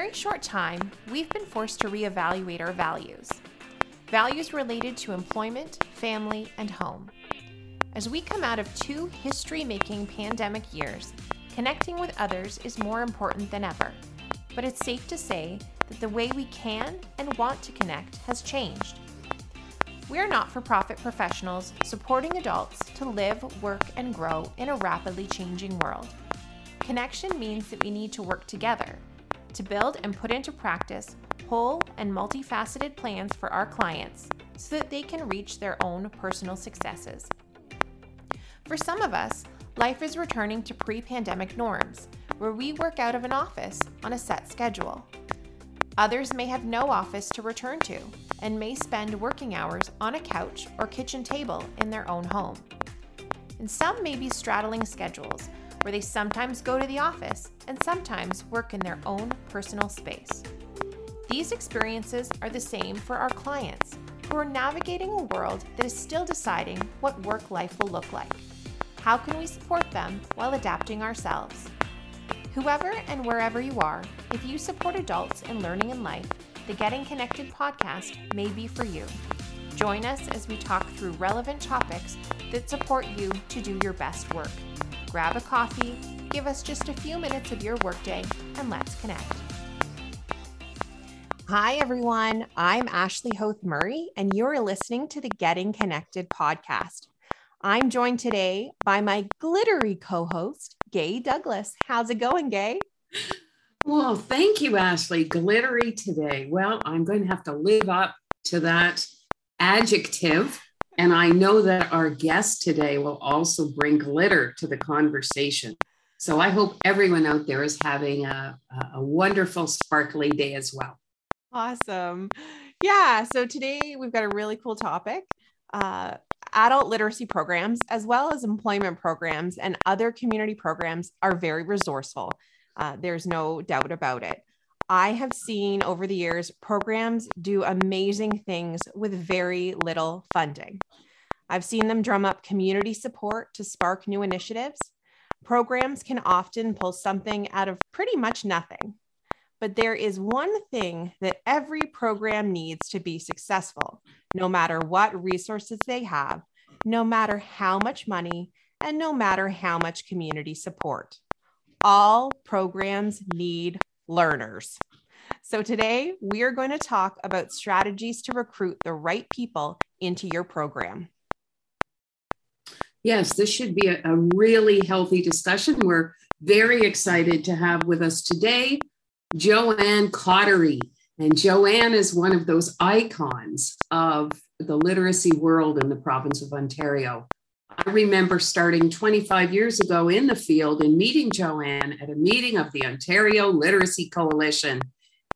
very short time, we've been forced to reevaluate our values. Values related to employment, family, and home. As we come out of two history making pandemic years, connecting with others is more important than ever. But it's safe to say that the way we can and want to connect has changed. We are not for profit professionals supporting adults to live, work, and grow in a rapidly changing world. Connection means that we need to work together to build and put into practice whole and multifaceted plans for our clients so that they can reach their own personal successes. For some of us, life is returning to pre pandemic norms, where we work out of an office on a set schedule. Others may have no office to return to and may spend working hours on a couch or kitchen table in their own home. And some may be straddling schedules where they sometimes go to the office and sometimes work in their own personal space. These experiences are the same for our clients who are navigating a world that is still deciding what work life will look like. How can we support them while adapting ourselves? Whoever and wherever you are, if you support adults in learning and life, the Getting Connected podcast may be for you. Join us as we talk through relevant topics that support you to do your best work grab a coffee, give us just a few minutes of your workday, and let's connect. Hi, everyone. I'm Ashley Hoth Murray, and you're listening to the Getting Connected podcast. I'm joined today by my glittery co host, Gay Douglas. How's it going, Gay? Well, thank you, Ashley. Glittery today. Well, I'm going to have to live up to that adjective and I know that our guest today will also bring glitter to the conversation. So I hope everyone out there is having a, a wonderful, sparkly day as well. Awesome. Yeah. So today we've got a really cool topic. Uh, adult literacy programs, as well as employment programs and other community programs, are very resourceful. Uh, there's no doubt about it. I have seen over the years programs do amazing things with very little funding. I've seen them drum up community support to spark new initiatives. Programs can often pull something out of pretty much nothing. But there is one thing that every program needs to be successful, no matter what resources they have, no matter how much money, and no matter how much community support. All programs need learners. So today we are going to talk about strategies to recruit the right people into your program. Yes, this should be a, a really healthy discussion. We're very excited to have with us today Joanne Kaattari. And Joanne is one of those icons of the literacy world in the province of Ontario. I remember starting 25 years ago in the field and meeting Joanne at a meeting of the Ontario Literacy Coalition.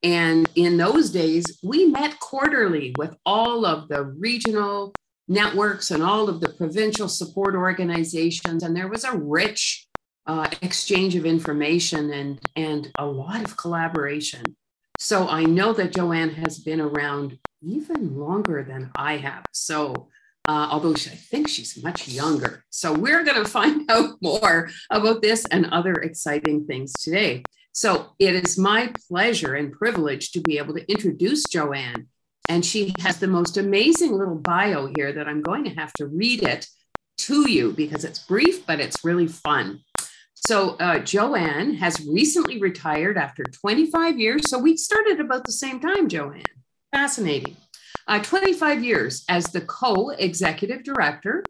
And in those days, we met quarterly with all of the regional networks and all of the provincial support organizations. And there was a rich uh, exchange of information and, and a lot of collaboration. So I know that Joanne has been around even longer than I have. So uh, although she, I think she's much younger. So we're going to find out more about this and other exciting things today. So it is my pleasure and privilege to be able to introduce Joanne. And she has the most amazing little bio here that I'm going to have to read it to you because it's brief, but it's really fun. So, uh, Joanne has recently retired after 25 years. So, we started about the same time, Joanne. Fascinating uh, 25 years as the co executive director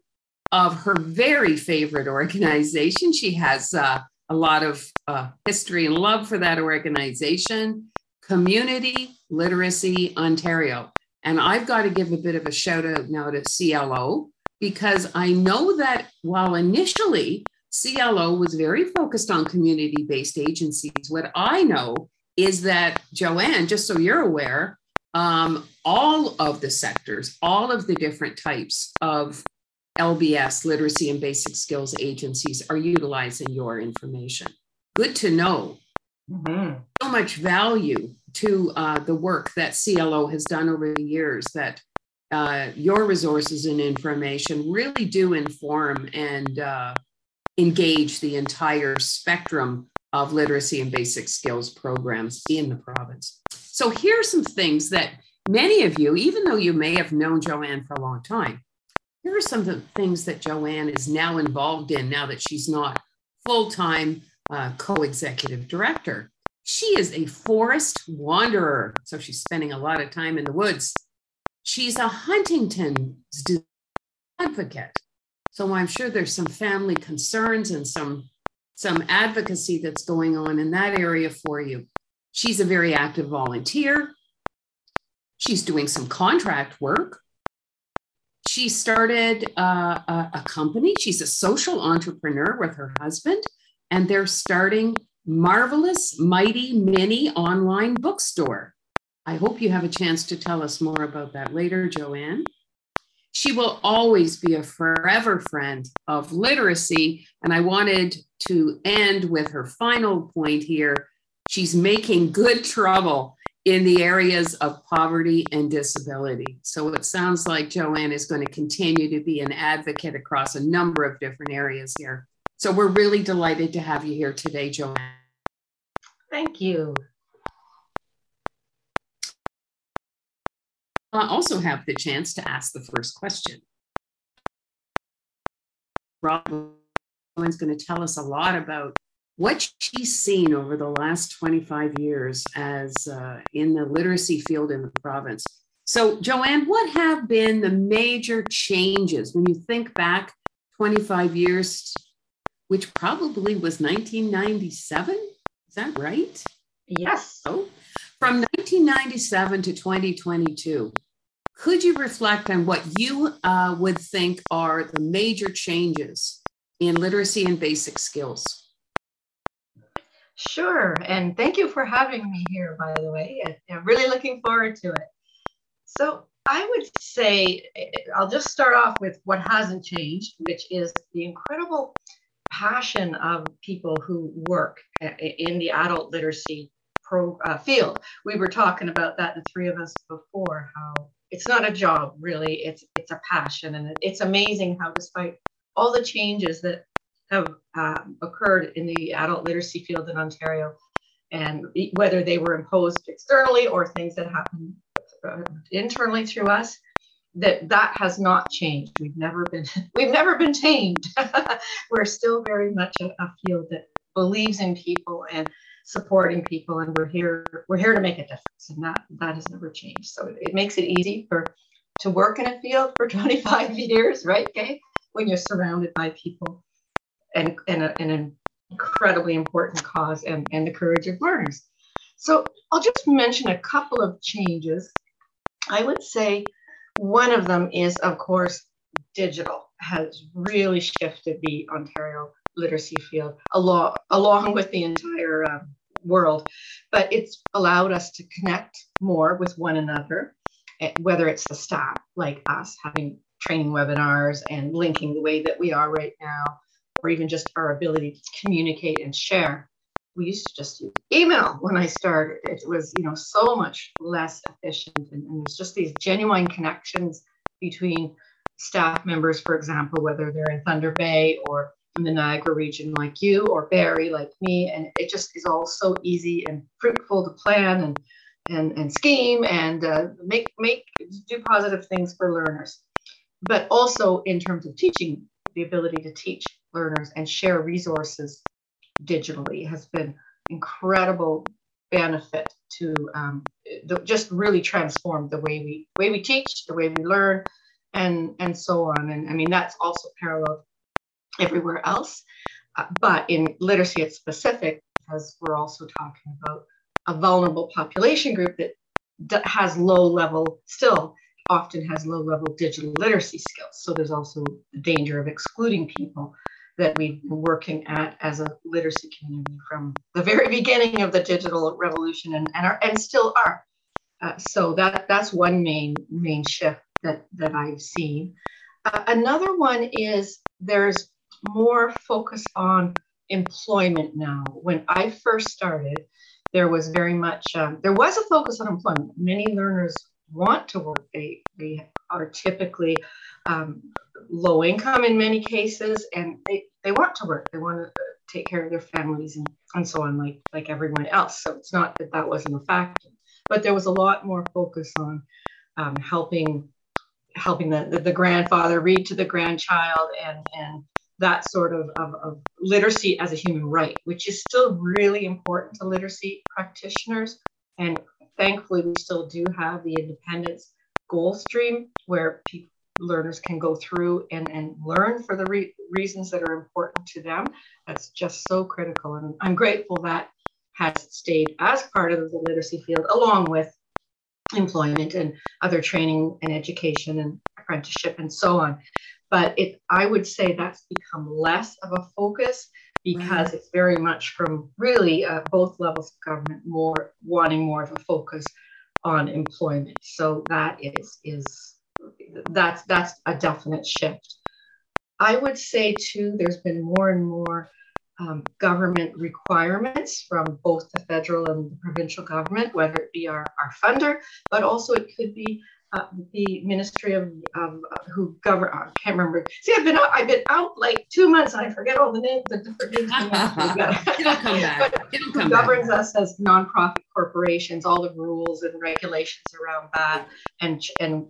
of her very favorite organization. She has uh, a lot of uh, history and love for that organization, Community Literacy Ontario. And I've got to give a bit of a shout out now to CLO because I know that while initially CLO was very focused on community based agencies, what I know is that Joanne, just so you're aware, um, all of the sectors, all of the different types of LBS, literacy and basic skills agencies are utilizing your information. Good to know. Mm-hmm. So much value to uh, the work that CLO has done over the years that uh, your resources and information really do inform and uh, engage the entire spectrum of literacy and basic skills programs in the province. So here are some things that many of you, even though you may have known Joanne for a long time, here are some of the things that Joanne is now involved in now that she's not full time uh, co executive director. She is a forest wanderer, so she's spending a lot of time in the woods. She's a Huntington's advocate. So I'm sure there's some family concerns and some some advocacy that's going on in that area for you. She's a very active volunteer. She's doing some contract work. She started uh, a, a company. She's a social entrepreneur with her husband, and they're starting Marvelous Mighty Mini online bookstore. I hope you have a chance to tell us more about that later, Joanne. She will always be a forever friend of literacy. And I wanted to end with her final point here. She's making good trouble in the areas of poverty and disability. So it sounds like Joanne is going to continue to be an advocate across a number of different areas here. So we're really delighted to have you here today, Joanne. Thank you. I also have the chance to ask the first question. Rob is going to tell us a lot about what she's seen over the last 25 years as uh, in the literacy field in the province. So, Joanne, what have been the major changes when you think back 25 years, which probably was 1997? Is that right? Yes. So, from 1997 to 2022, could you reflect on what you uh, would think are the major changes in literacy and basic skills? Sure. And thank you for having me here, by the way. I'm really looking forward to it. So, I would say I'll just start off with what hasn't changed, which is the incredible passion of people who work in the adult literacy pro, uh, field. We were talking about that, the three of us before, how it's not a job really it's it's a passion and it's amazing how despite all the changes that have uh, occurred in the adult literacy field in ontario and whether they were imposed externally or things that happened uh, internally through us that that has not changed. We've never been we've never been tamed. We're still very much a, a field that believes in people and supporting people and we're here we're here to make a difference and that that has never changed. So it, it makes it easy for to work in a field for 25 years right okay when you're surrounded by people and and, a, and an incredibly important cause and, and the courage of learners. So i'll just mention a couple of changes. I would say one of them is of course digital has really shifted the ontario literacy field along along with the entire um, world. But it's allowed us to connect more with one another eh, whether it's the staff like us having training webinars and linking the way that we are right now or even just our ability to communicate and share we used to just use email when i started it was you know so much less efficient and, and there's just these genuine connections between staff members for example whether they're in thunder bay or in the Niagara region like you or Barrie like me. And it just is all so easy and fruitful to plan and and, and scheme and uh, make make do positive things for learners. But also in terms of teaching, the ability to teach learners and share resources digitally has been incredible benefit to um, the, just really transform the way we way we teach, the way we learn, and and so on. And I mean that's also parallel everywhere else. Uh, but in literacy, it's specific because we're also talking about a vulnerable population group that, that has low level, still often has low level digital literacy skills. So there's also the danger of excluding people that we've been working at as a literacy community from the very beginning of the digital revolution and, and, are, and still are. Uh, so that that's one main main shift that that I've seen. Uh, another one is there's more focus on employment now. When I first started, there was very much um, there was a focus on employment. Many learners want to work. They they are typically um, low income in many cases, and they, they want to work. They want to take care of their families and, and so on, like, like everyone else. So it's not that that wasn't a factor, but there was a lot more focus on um, helping helping the, the, the, grandfather read to the grandchild and, and that sort of, of, of literacy as a human right, which is still really important to literacy practitioners. And thankfully, we still do have the independence goal stream where people, learners can go through and, and learn for the re- reasons that are important to them. That's just so critical. And I'm grateful that has stayed as part of the literacy field, along with employment and other training and education and apprenticeship and so on. But it, I would say that's become less of a focus because it's very much from really uh, both levels of government more wanting more of a focus on employment. So that is is that's that's a definite shift. I would say too, there's been more and more um, government requirements from both the federal and the provincial government, whether it be our, our funder, but also it could be uh, the Ministry of um, who govern. I can't remember. See, I've been out, I've been out like two months and I forget all the names, the different names. It'll come back. But It'll come who governs back. us as nonprofit corporations, all the rules and regulations around that, and and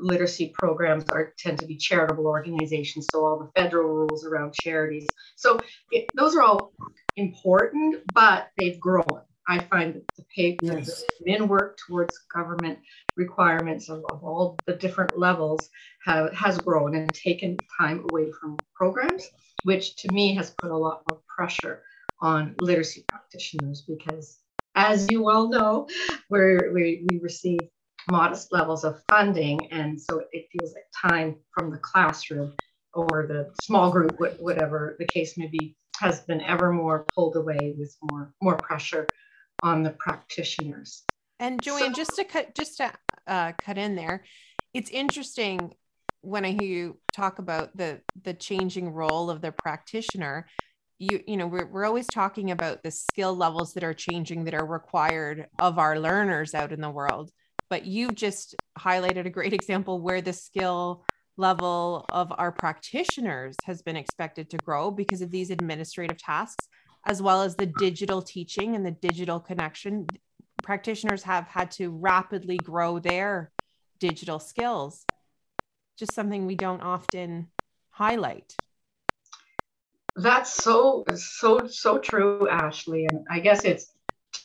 literacy programs are tend to be charitable organizations, so all the federal rules around charities. So it, those are all important, but they've grown. I find that the pay yes. men work towards government requirements of, of all the different levels have, has grown and taken time away from programs, which to me has put a lot more pressure on literacy practitioners because as you well know, we we, we receive modest levels of funding. And so it feels like time from the classroom or the small group, whatever the case may be, has been ever more pulled away with more, more pressure on the practitioners. And Joanne, so, just to cut just to uh, cut in there, it's interesting when I hear you talk about the the changing role of the practitioner. You you know we're we're always talking about the skill levels that are changing that are required of our learners out in the world. But you've just highlighted a great example where the skill level of our practitioners has been expected to grow because of these administrative tasks as well as the digital teaching and the digital connection, practitioners have had to rapidly grow their digital skills. Just something we don't often highlight. That's so, so, so true, Ashley. And I guess it's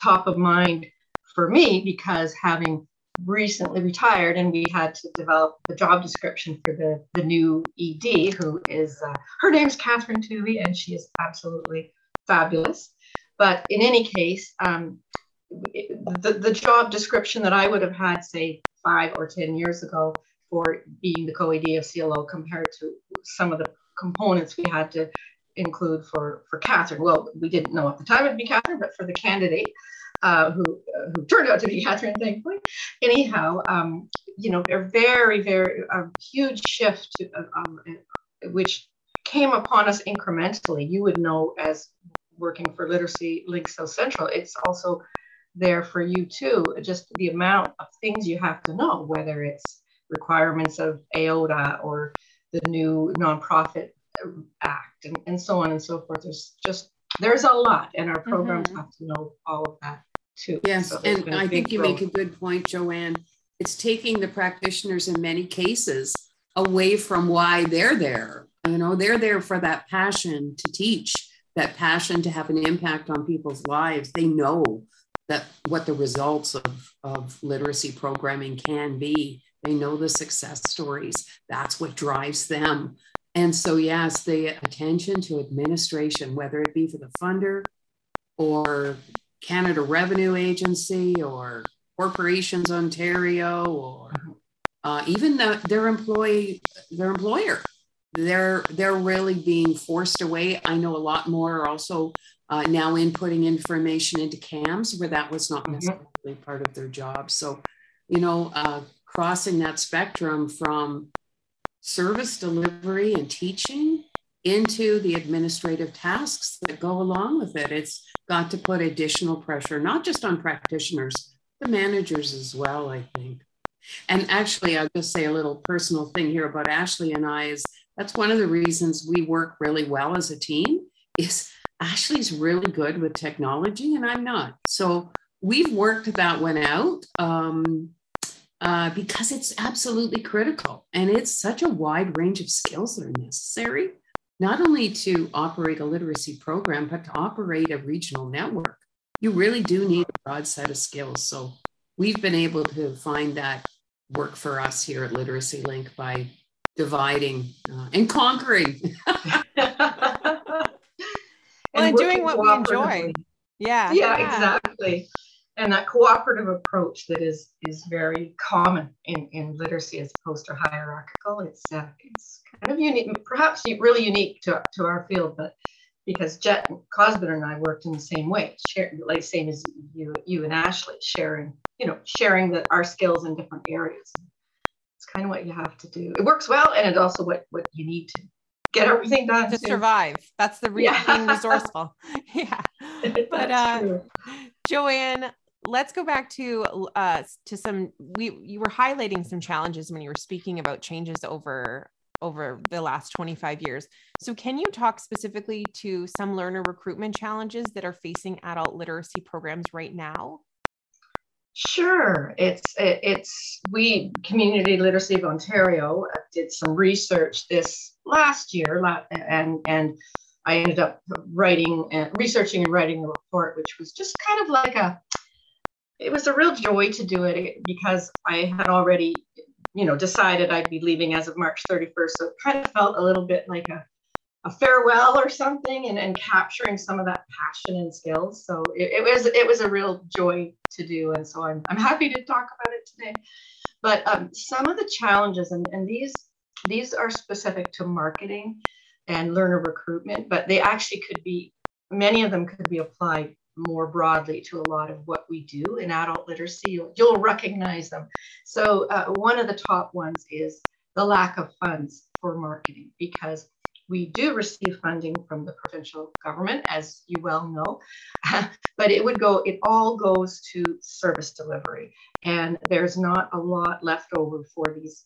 top of mind for me because having recently retired and we had to develop the job description for the, the new ED, who is, uh, her name's Catherine Tuvey, and she is absolutely fabulous. But in any case, um, the, the job description that I would have had, say, five or 10 years ago for being the co-AD of CLO compared to some of the components we had to include for, for Catherine. Well, we didn't know at the time it'd be Catherine, but for the candidate uh, who, uh, who turned out to be Catherine, thankfully. Anyhow, um, you know, a very, very a huge shift to, um, which came upon us incrementally. You would know as working for Literacy Link South Central, it's also there for you too. Just the amount of things you have to know, whether it's requirements of AODA or the new nonprofit act and, and so on and so forth. There's just there's a lot, and our programs mm-hmm. have to know all of that too. Yes, so and I think you growth. make a good point, Joanne. It's taking the practitioners in many cases away from why they're there. You know, they're there for that passion to teach that passion to have an impact on people's lives. They know that what the results of, of literacy programming can be. They know the success stories. That's what drives them. And so, yes, the attention to administration, whether it be for the funder or Canada Revenue Agency or Corporations Ontario or uh, even the, their employee, their employer, they're they're really being forced away. I know a lot more are also uh, now inputting information into CAMS where that was not mm-hmm. necessarily part of their job. So, you know, uh, crossing that spectrum from service delivery and teaching into the administrative tasks that go along with it. It's got to put additional pressure, not just on practitioners, the managers as well, I think. And actually, I'll just say a little personal thing here about Ashley and I is that's one of the reasons we work really well as a team is Ashley's really good with technology and I'm not. So we've worked that one out um, uh, because it's absolutely critical. And it's such a wide range of skills that are necessary, not only to operate a literacy program, but to operate a regional network. You really do need a broad set of skills. So we've been able to find that work for us here at Literacy Link by dividing uh, and conquering. and, and doing what we enjoy. Yeah, yeah. Yeah, exactly. And that cooperative approach that is is very common in, in literacy as opposed to hierarchical. It's uh, it's kind of unique, perhaps really unique to, to our field, but because Jette Cosburn and I worked in the same way, share, like same as you you and Ashley, sharing you know sharing the, our skills in different areas. Kind of what you have to do. It works well, and it's also what what you need to get everything done to too. survive. That's the real yeah. being resourceful. yeah. But uh, Joanne, let's go back to uh, to some. We you were highlighting some challenges when you were speaking about changes over over the last 25 years. So can you talk specifically to some learner recruitment challenges that are facing adult literacy programs right now? Sure. It's it's we Community Literacy of Ontario uh, did some research this last year, and and I ended up writing and researching and writing a report, which was just kind of like a. It was a real joy to do it because I had already, you know, decided I'd be leaving as of March 31st. So it kind of felt a little bit like a a farewell or something and, and capturing some of that passion and skills. So it, it, was it was a real joy to do. And so I'm, I'm happy to talk about it today. But um, some of the challenges, and, and these these are specific to marketing and learner recruitment, but they actually could be, many of them could be applied more broadly to a lot of what we do in adult literacy. You'll, you'll recognize them. So uh, one of the top ones is the lack of funds for marketing because we do receive funding from the provincial government, as you well know, but it would go, it all goes to service delivery. And there's not a lot left over for these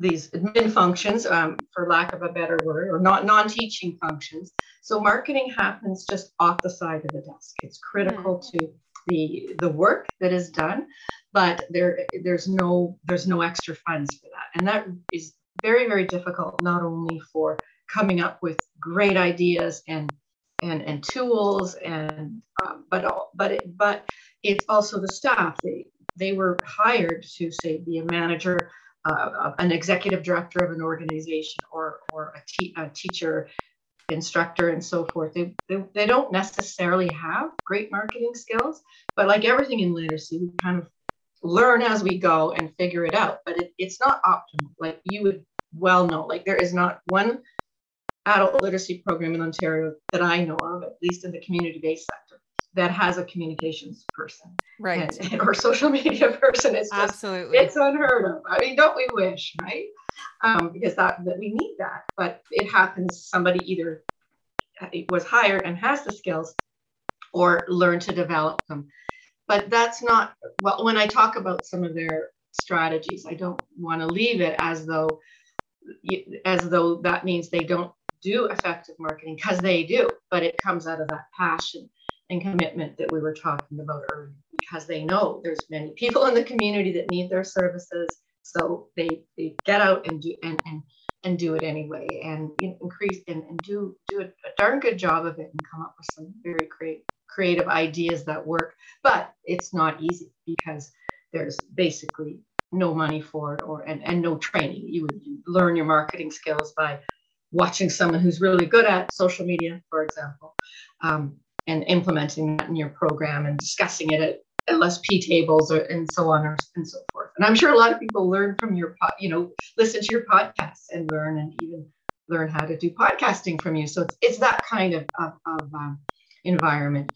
these admin functions, um, for lack of a better word, or not non-teaching functions. So marketing happens just off the side of the desk. It's critical mm. to the the work that is done, but there there's no there's no extra funds for that, and that is very, very difficult, not only for coming up with great ideas and and, and tools and um, but but it, but it's also the staff. They they were hired to say be a manager uh, an executive director of an organization or or a, te- a teacher instructor and so forth. They, they, they don't necessarily have great marketing skills but like everything in literacy we kind of learn as we go and figure it out but it, it's not optimal like you would well know. Like there is not one adult literacy program in Ontario that I know of, at least in the community-based sector, that has a communications person, right, and, or social media person. It's just, absolutely it's unheard of. I mean, don't we wish, right? Um, because that that we need that, but it happens. Somebody either was hired and has the skills, or learn to develop them. But that's not well. When I talk about some of their strategies, I don't want to leave it as though as though that means they don't do effective marketing because they do, but it comes out of that passion and commitment that we were talking about earlier because they know there's many people in the community that need their services. So they, they get out and do and, and and do it anyway and increase and, and do do a, darn good job of it and come up with some very create, creative ideas that work. But it's not easy because there's basically no money for it or and, and no training. You would learn your marketing skills by watching someone who's really good at social media, for example, um, and implementing that in your program and discussing it at LSP tables or, and so on or, and so forth. And I'm sure a lot of people learn from your, pod, you know, listen to your podcasts and learn and even learn how to do podcasting from you. So it's, it's that kind of, of, of um, environment.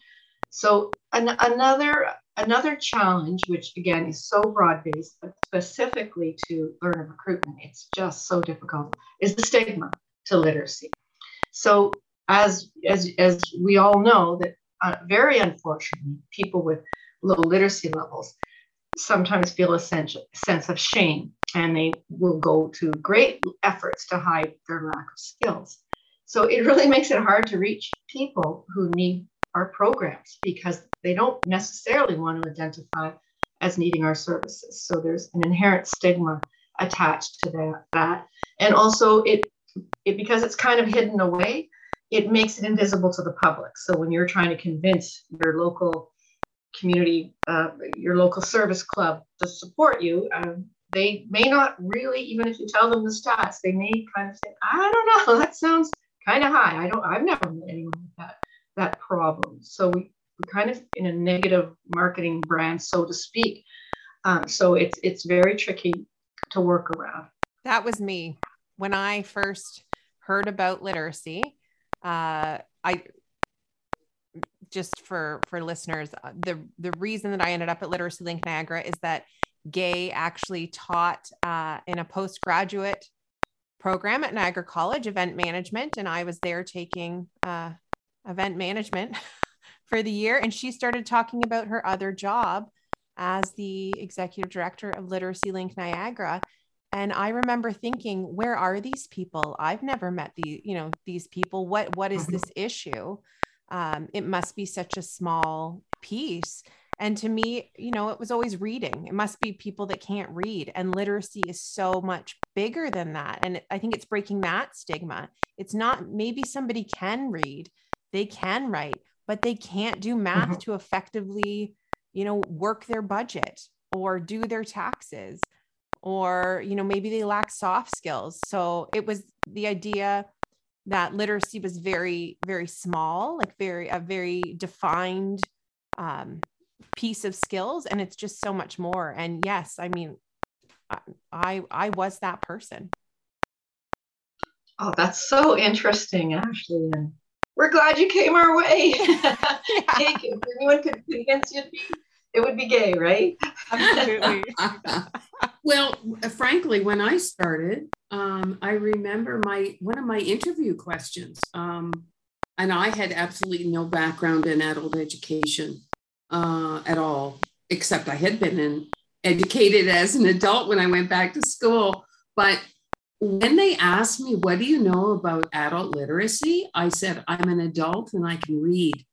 So an, another another challenge, which again is so broad based, but specifically to learner recruitment, it's just so difficult, is the stigma to literacy. So as as as we all know that uh, very unfortunately, people with low literacy levels sometimes feel a sense, sense of shame and they will go to great efforts to hide their lack of skills. So it really makes it hard to reach people who need our programs because they don't necessarily want to identify as needing our services. So there's an inherent stigma attached to that. And also it, it because it's kind of hidden away, it makes it invisible to the public. So when you're trying to convince your local community, uh, your local service club to support you, um, they may not really, even if you tell them the stats, they may kind of say, I don't know, that sounds kind of high. I don't, I've never met anyone with that, that problem. So we, we're kind of in a negative marketing brand, so to speak. Um, so it's, it's very tricky to work around. That was me. When I first heard about literacy, uh, I just for for listeners, uh, the the reason that I ended up at Literacy Link Niagara is that Gay actually taught uh, in a postgraduate program at Niagara College, event management, and I was there taking uh, event management for the year. And she started talking about her other job as the executive director of Literacy Link Niagara. And I remember thinking, where are these people? I've never met the, you know, these people. What what is mm-hmm. this issue? Um, it must be such a small piece. And to me, you know, it was always reading. It must be people that can't read. And literacy is so much bigger than that. And I think it's breaking that stigma. It's not maybe somebody can read, they can write, but they can't do math mm-hmm. to effectively, you know, work their budget or do their taxes or, you know, maybe they lack soft skills. So it was the idea that literacy was very, very small, like very, a very defined um, piece of skills and it's just so much more. And yes i mean i i was that person. Oh that's so interesting ashley and we're glad you came our way. Yeah. if anyone could convince you to be it would be gay right? Absolutely. Well frankly when i started um, i remember my one of my interview questions um, and i had absolutely no background in adult education uh, at all, except I had been in, educated as an adult when I went back to school. But when they asked me, What do you know about adult literacy? I said, I'm an adult and I can read.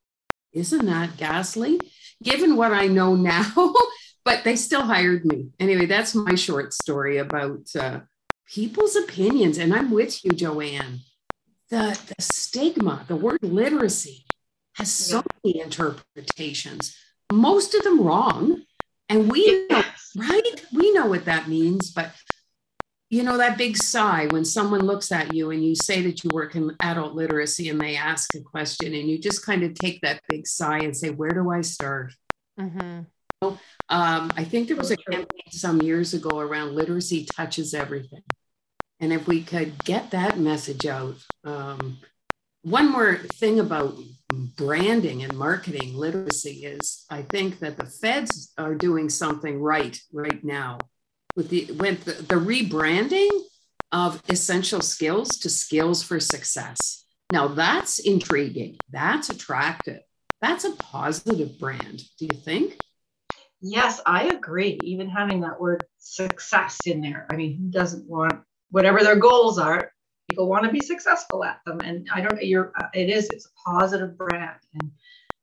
Isn't that ghastly? Given what I know now, but they still hired me. Anyway, that's my short story about uh, people's opinions. And I'm with you, Joanne. The, the stigma, the word literacy has so many interpretations most of them wrong. And we know, right? We know what that means, but you know that big sigh when someone looks at you and you say that you work in adult literacy and they ask a question and you just kind of take that big sigh and say where do i start mm-hmm. um, i think there was a campaign some years ago around literacy touches everything and if we could get that message out um, one more thing about branding and marketing literacy is I think that the feds are doing something right right now with the with the, the rebranding of essential skills to skills for success. Now that's intriguing. That's attractive. That's a positive brand. Do you think? Yes, I agree. Even having that word success in there. I mean, who doesn't want whatever their goals are? People want to be successful at them. And i don't you're it is it's a positive brand. And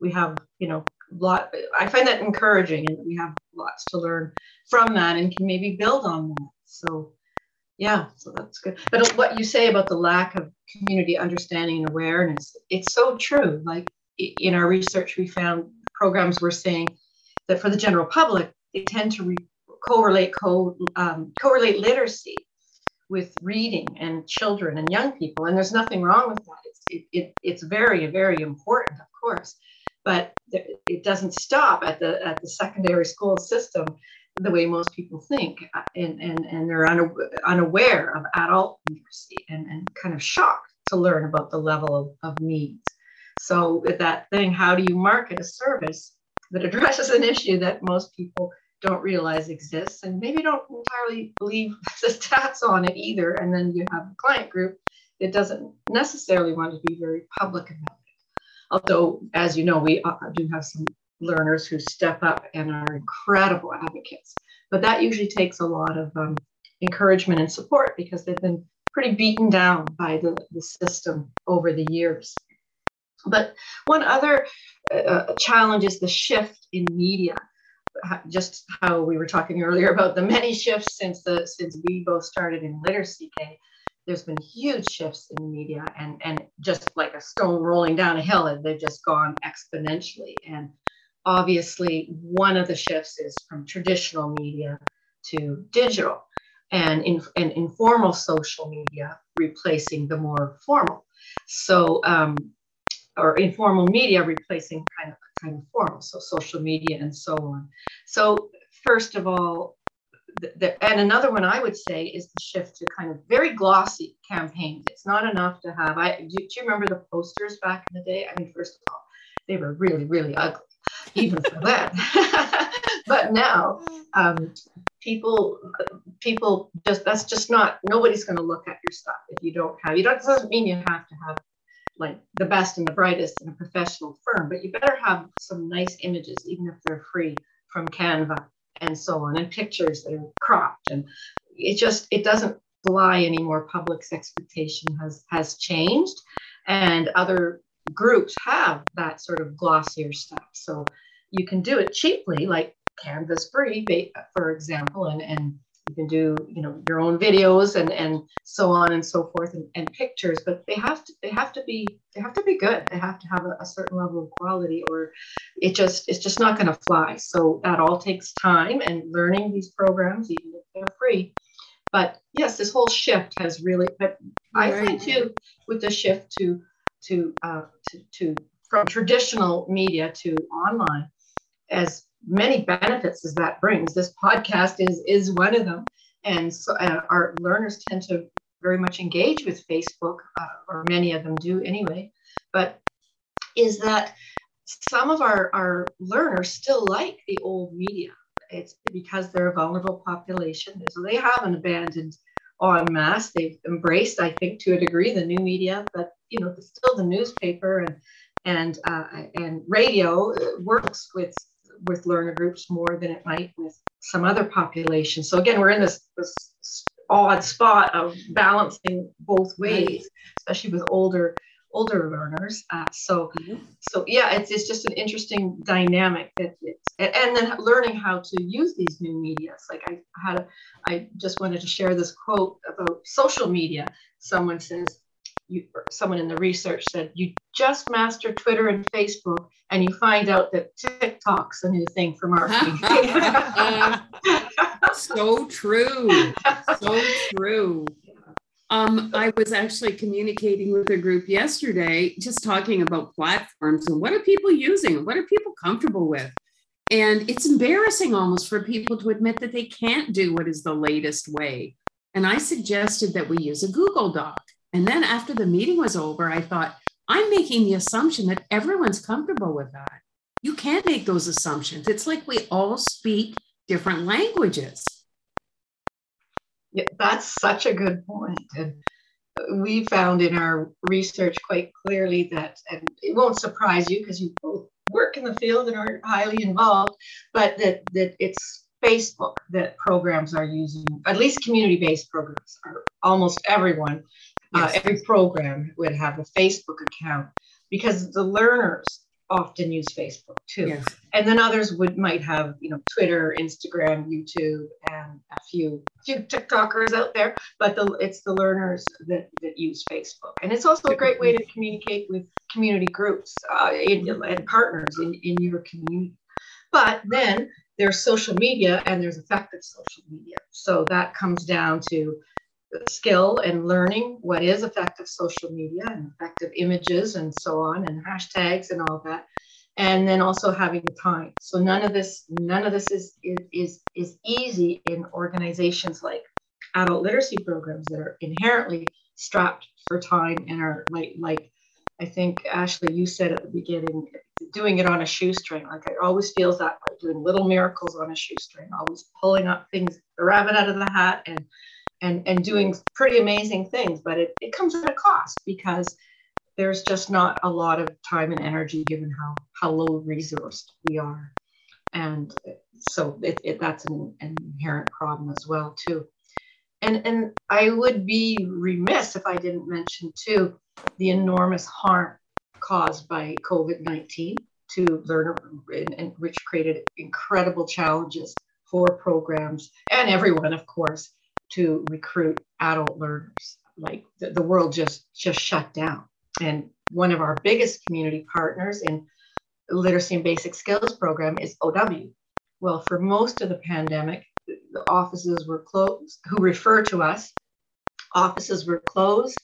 we have you know a lot i find that encouraging and we have lots to learn from that and can maybe build on that. So yeah so that's good. But what you say about the lack of community understanding and awareness it's so true. Like in our research we found programs were saying that for the general public they tend to re- correlate co- um, correlate literacy with reading and children and young people. And there's nothing wrong with that. It's, it, it, it's very, very important, of course, but it doesn't stop at the, at the secondary school system the way most people think. Uh, and, and, and they're unaware of adult literacy and, and kind of shocked to learn about the level of, of needs. So, with that thing, how do you market a service that addresses an issue that most people don't realize exists and maybe don't entirely believe the stats on it either. And then you have a client group that doesn't necessarily want to be very public about it. Although, as you know, we uh, do have some learners who step up and are incredible advocates. But that usually takes a lot of um, encouragement and support because they've been pretty beaten down by the, the system over the years. But one other uh, challenge is the shift in media. Just how we were talking earlier about the many shifts since the since we both started in Literacy there's been huge shifts in media and and just like a stone rolling down a hill they've just gone exponentially. And obviously one of the shifts is from traditional media to digital and, in, and informal social media replacing the more formal. So um, or informal media replacing kind of kind of formal so social media and so on so first of all the, the, and another one I would say is the shift to kind of very glossy campaigns. It's not enough to have. I do, do you remember the posters back in the day? I mean, first of all, they were really really ugly, even for that. but now, um, people people just that's just not nobody's going to look at your stuff if you don't have. You don't doesn't mean you have to have like the best and the brightest in a professional firm, but you better have some nice images, even if they're free from Canva and so on, and pictures that are cropped. And it just it doesn't fly anymore. Public's expectation has has changed, and other groups have that sort of glossier stuff. So you can do it cheaply, like Canva's free, for example, and and you can do you know your own videos and and so on and so forth and, and pictures but they have to they have to be they have to be good. They have to have a, a certain level of quality or it just it's just not going to fly. So that all takes time and learning these programs even if they're free. But yes this whole shift has really but i think too with the shift to to uh to, to from traditional media to online as many benefits as that brings. This podcast is is one of them, and so uh, our learners tend to very much engage with Facebook, uh, or many of them do anyway. But is that some of our, our learners still like the old media? It's because they're a vulnerable population, so they haven't abandoned en masse. They've embraced, I think, to a degree, the new media, but you know, still the newspaper and and uh, and radio works with with learner groups more than it might with some other populations. So again, we're in this, this odd spot of balancing both ways, especially with older older learners. Uh, so mm-hmm. so yeah, it's, it's just an interesting dynamic that it's, and then learning how to use these new medias. Like I had, a, I just wanted to share this quote about social media. Someone says, you, someone in the research said you just master Twitter and Facebook, and you find out that TikTok's a new thing for marketing. so true, so true. Um, I was actually communicating with a group yesterday, just talking about platforms and what are people using, what are people comfortable with. And it's embarrassing almost for people to admit that they can't do what is the latest way. And I suggested that we use a Google Doc. And then after the meeting was over, I thought, I'm making the assumption that everyone's comfortable with that. You can't make those assumptions. It's like we all speak different languages. Yeah, that's such a good point. And we found in our research quite clearly that, and it won't surprise you because you both work in the field and are highly involved, but that, that it's Facebook that programs are using, at least community based programs, are almost everyone uh, every program would have a Facebook account because the learners often use Facebook too. Yes. And then others would might have, you know, Twitter, Instagram, YouTube, and a few few TikTokers out there, but the, it's the learners that, that use Facebook. And it's also a great way to communicate with community groups uh, in, and partners in, in your community. But then there's social media and there's effective social media. So that comes down to skill and learning what is effective social media and effective images and so on and hashtags and all that. And then also having time. So none of this none of this is is is easy in organizations like adult literacy programs that are inherently strapped for time and are like like i think ashley you said at the beginning doing it on a shoestring. Like it always feels that way doing little miracles on a shoestring always pulling up things the rabbit out of the hat and and, and doing pretty amazing things, but it, it comes at a cost because there's just not a lot of time and energy given how, how low resourced we are. And so it, it, that's an, an inherent problem as well too. And, and I would be remiss if I didn't mention, too, the enormous harm caused by COVID 19 to learner, and which created incredible challenges for programs and everyone, of course, to recruit adult learners. Like the, the world just just shut down. And one of our biggest community partners in literacy and basic skills program is OW. Well, for most of the pandemic, the offices were closed, who refer to us, offices were closed,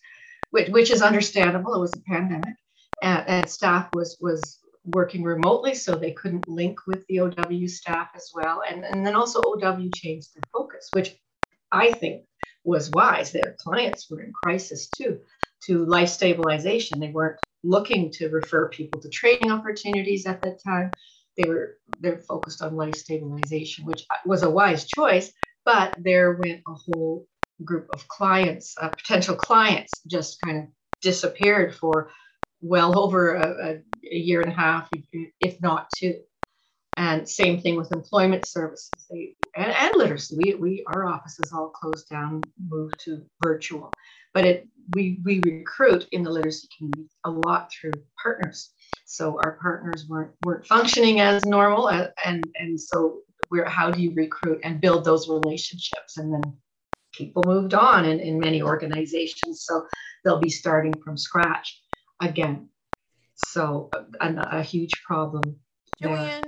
which, which is understandable. It was a pandemic. And, and staff was was working remotely, so they couldn't link with the OW staff as well. And, and then also OW changed their focus, which I think was wise. Their clients were in crisis too, to life stabilization. They weren't looking to refer people to training opportunities at that time. They were they're focused on life stabilization, which was a wise choice. But there went a whole group of clients, uh, potential clients, just kind of disappeared for well over a, a, year and a half, if not two. And same thing with employment services they, and, and literacy. We, we, our offices all closed down, moved to virtual. But it, we, we recruit in the literacy community a lot through partners. So our partners weren't, weren't functioning as normal. And, uh, and, and so we're, how do you recruit and build those relationships? And then people moved on in, in many organizations. So they'll be starting from scratch again. So a, a huge problem. Joanne,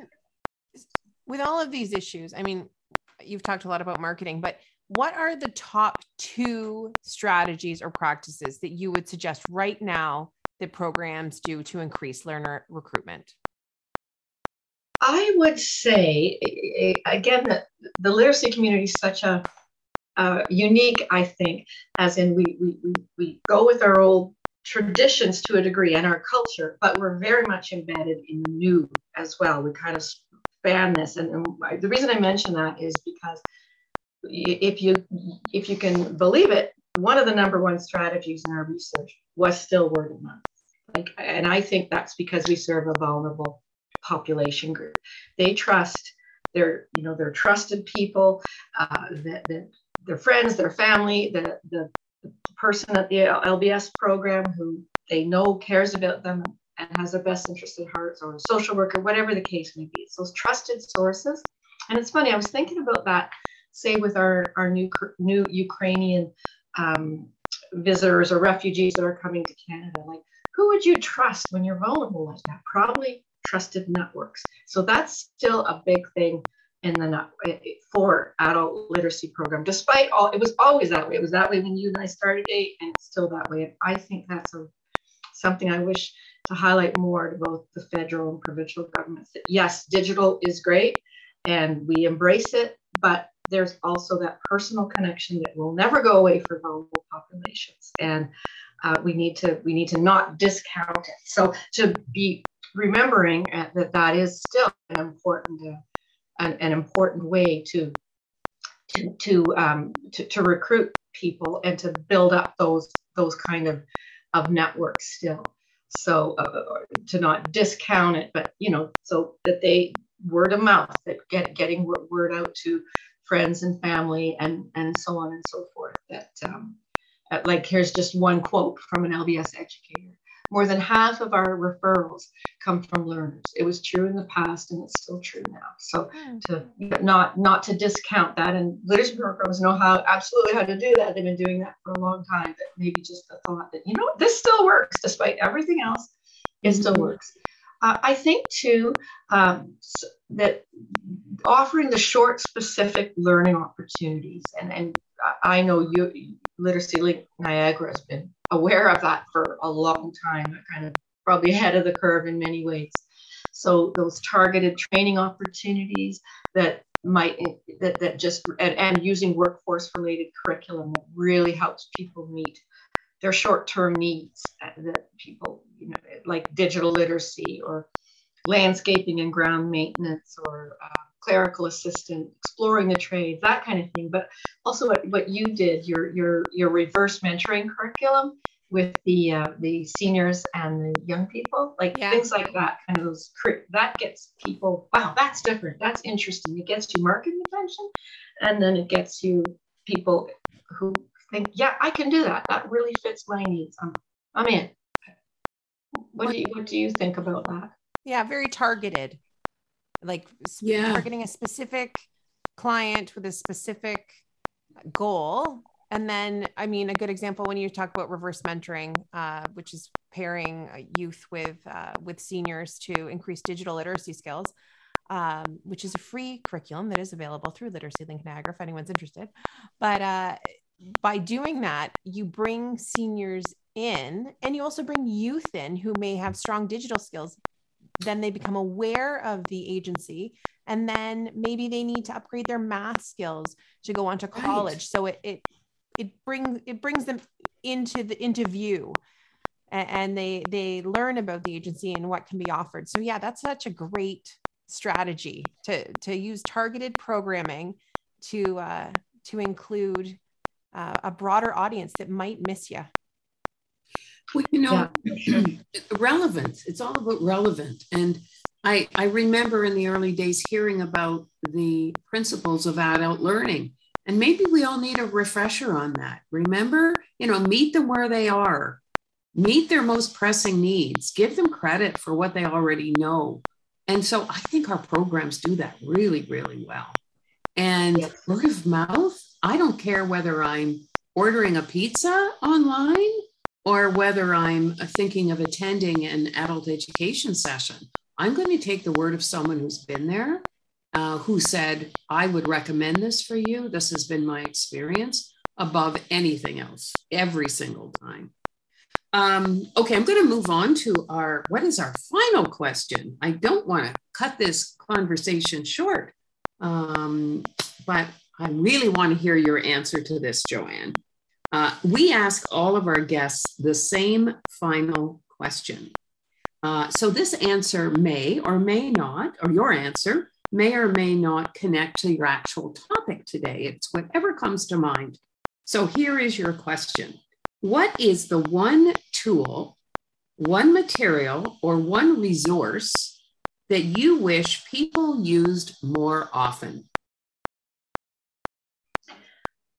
with all of these issues, I mean, you've talked a lot about marketing, but what are the top two strategies or practices that you would suggest right now that programs do to increase learner recruitment? I would say, again, that the literacy community is such a uh, unique, I think, as in we, we, we, we go with our old traditions to a degree and our culture, but we're very much embedded in the new as well. We kind of span this, and, and the reason I mention that is because if you if you can believe it, one of the number one strategies in our research was still word of mouth. Like, and I think that's because we serve a vulnerable population group. They trust their, you know, their trusted people, uh, their friends, their family, the, the person at the LBS program who they know cares about them and has their best interest at heart, or a social worker, whatever the case may be. It's those trusted sources. And it's funny, I was thinking about that, say, with our, our new, new Ukrainian um, visitors or refugees that are coming to Canada. Like, who would you trust when you're vulnerable like that? Probably trusted networks. So that's still a big thing in the for adult literacy program. Despite all, it was always that way. It was that way when you and I started date, and it's still that way. And I think that's a, something I wish to highlight more to both the federal and provincial governments. That yes, digital is great, and we embrace it, but there's also that personal connection that will never go away for vulnerable populations, and uh, we need to we need to not discount it. So to be remembering that that is still an important. Uh, an, an important way to to to, um, to to recruit people and to build up those those kind of of networks still. So uh, to not discount it, but you know, so that they word of mouth that get getting word out to friends and family and and so on and so forth. That um, like here's just one quote from an LBS educator. More than half of our referrals come from learners. It was true in the past and it's still true now. So mm. to not not to discount that and literacy programs know how absolutely how to do that. They've been doing that for a long time, but maybe just the thought that, you know, this still works despite everything else, it mm-hmm. still works. Uh, I think too um, that offering the short, specific learning opportunities, and, and I know you, Literacy Link Niagara has been aware of that for a long time, kind of probably ahead of the curve in many ways. So those targeted training opportunities that might that, that just and, and using workforce related curriculum that really helps people meet their short-term needs that people you know like digital literacy or landscaping and ground maintenance or uh, clerical assistant, exploring the trades, that kind of thing. But also what, what you did, your your your reverse mentoring curriculum with the uh, the seniors and the young people, like yeah. things like that, kind of those that gets people, wow, that's different, that's interesting. It gets you marketing attention, and then it gets you people who think, yeah, I can do that. That really fits my needs. I'm, I'm in. What do you what do you think about that? Yeah, very targeted. Like Yeah. targeting a specific client with a specific goal. And then, I mean, a good example when you talk about reverse mentoring, uh, which is pairing uh, youth with uh, with seniors to increase digital literacy skills, um, which is a free curriculum that is available through Literacy Link Niagara if anyone's interested. But uh, by doing that, you bring seniors in, and you also bring youth in who may have strong digital skills. Then they become aware of the agency, and then maybe they need to upgrade their math skills to go on to Right. college. So it it it brings it brings them into the into view, and they they learn about the agency and what can be offered. So yeah, that's such a great strategy to to use targeted programming to uh, to include uh, a broader audience that might miss you. Well, you know, Yeah, relevance. It's all about relevant. And I, I remember in the early days hearing about the principles of adult learning. And maybe we all need a refresher on that. Remember, you know, meet them where they are, meet their most pressing needs, give them credit for what they already know. And so I think our programs do that really, really well. And Yes. word of mouth, I don't care whether I'm ordering a pizza online or whether I'm thinking of attending an adult education session. I'm going to take the word of someone who's been there, uh, who said, I would recommend this for you. This has been my experience above anything else, every single time. Um, okay, I'm going to move on to our what is our final question? I don't want to cut this conversation short, um, but I really want to hear your answer to this, Joanne. Uh, we ask all of our guests the same final question. Uh, so this answer may or may not, or your answer may or may not connect to your actual topic today. It's whatever comes to mind. So here is your question What is the one tool, one material, or one resource that you wish people used more often?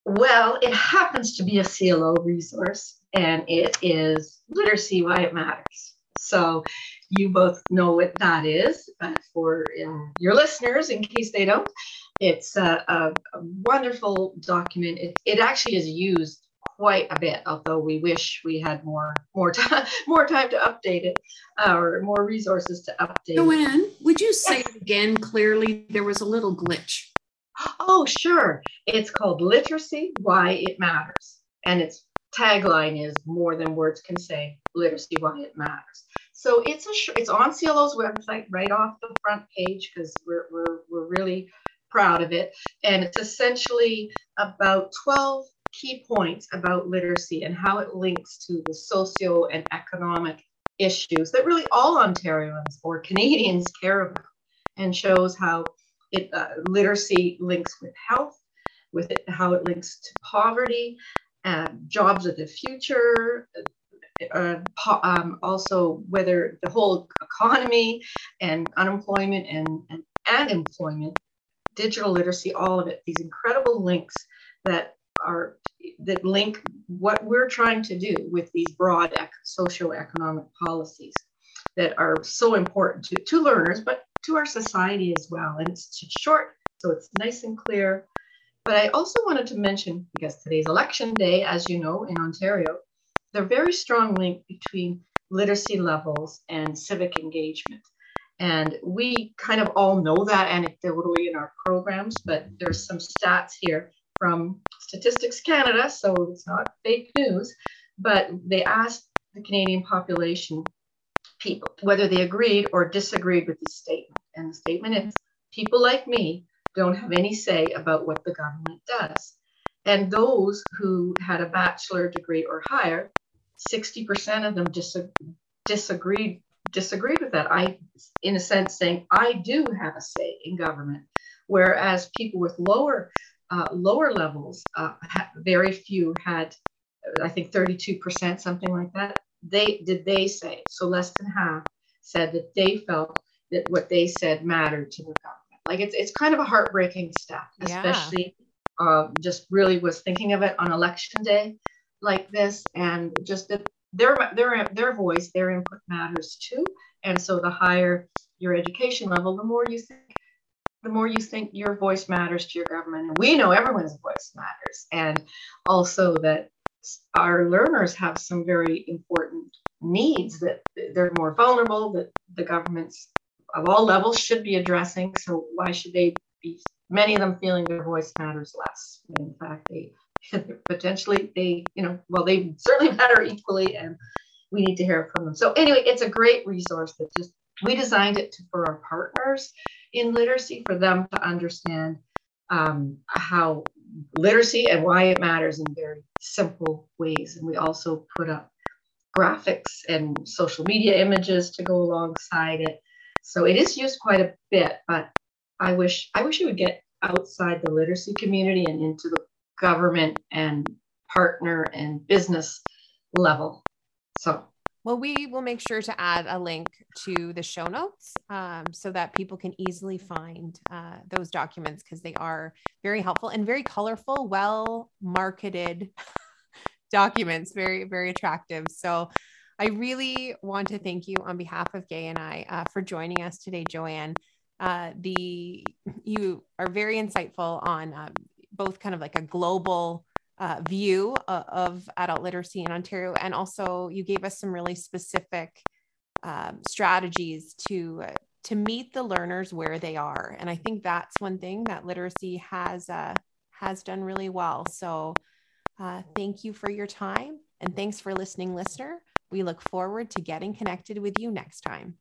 Well, it happens to be a CLO resource, and it is Literacy Why It Matters. So you both know what that is, but for your listeners, in case they don't, it's a, a, a wonderful document. It, it actually is used quite a bit, although we wish we had more more time more time to update it, uh, or more resources to update. Joanne, would you say it again clearly? There was a little glitch. Oh, sure. It's called Literacy Why It Matters. And its tagline is more than words can say literacy why it matters. So it's a it's on CLO's website right off the front page because we're, we're we're really proud of it. And it's essentially about 12 key points about literacy and how it links to the socio and economic issues that really all Ontarians or Canadians care about and shows how it uh, literacy links with health, with it, how it links to poverty, uh, jobs of the future, uh, po- um, also whether the whole economy and unemployment and, and, and employment, digital literacy, all of it, these incredible links that are that link what we're trying to do with these broad ec- socioeconomic policies that are so important to, to learners, but to our society as well. And it's short, so it's nice and clear. But I also wanted to mention, because today's election day, as you know, in Ontario, the very strong link between literacy levels and civic engagement. And we kind of all know that anecdotally in our programs, but there's some stats here from Statistics Canada, so it's not fake news, but they asked the Canadian population people whether they agreed or disagreed with the statement. And the statement is people like me don't have any say about what the government does. And those who had a bachelor degree or higher, 60% of them dis- disagreed disagreed with that. I, in a sense, saying I do have a say in government, whereas people with lower uh, lower levels, uh, ha- very few had, I think, 32%, something like that. They did they say so? Less than half said that they felt that what they said mattered to the government. Like it's it's kind of a heartbreaking stat, Yeah. especially uh, just really was thinking of it on election day like this, and just that their their their voice, their input matters too. And so the higher your education level, the more you think the more you think your voice matters to your government. And we know everyone's voice matters. And also that our learners have some very important needs that they're more vulnerable, that the governments of all levels should be addressing. So why should they be, many of them feeling their voice matters less? In fact, they potentially, they, you know, well, they certainly matter equally and we need to hear from them. So anyway, it's a great resource that just, we designed it to, for our partners in literacy for them to understand um, how literacy and why it matters in very simple ways. And we also put up graphics and social media images to go alongside it. So it is used quite a bit, but I wish I wish it would get outside the literacy community and into the government and partner and business level. So well, we will make sure to add a link to the show notes um, so that people can easily find uh, those documents because they are very helpful and very colorful, well marketed documents, very, very attractive. So I really want to thank you on behalf of Gay and I uh, for joining us today, Joanne. Uh, the you are very insightful on um, both kind of like a global uh, view uh, of adult literacy in Ontario. And also, you gave us some really specific um, strategies to uh, to meet the learners where they are. And I think that's one thing that literacy has uh, has done really well. So, uh, thank you for your time, and thanks for listening, listener. We look forward to getting connected with you next time.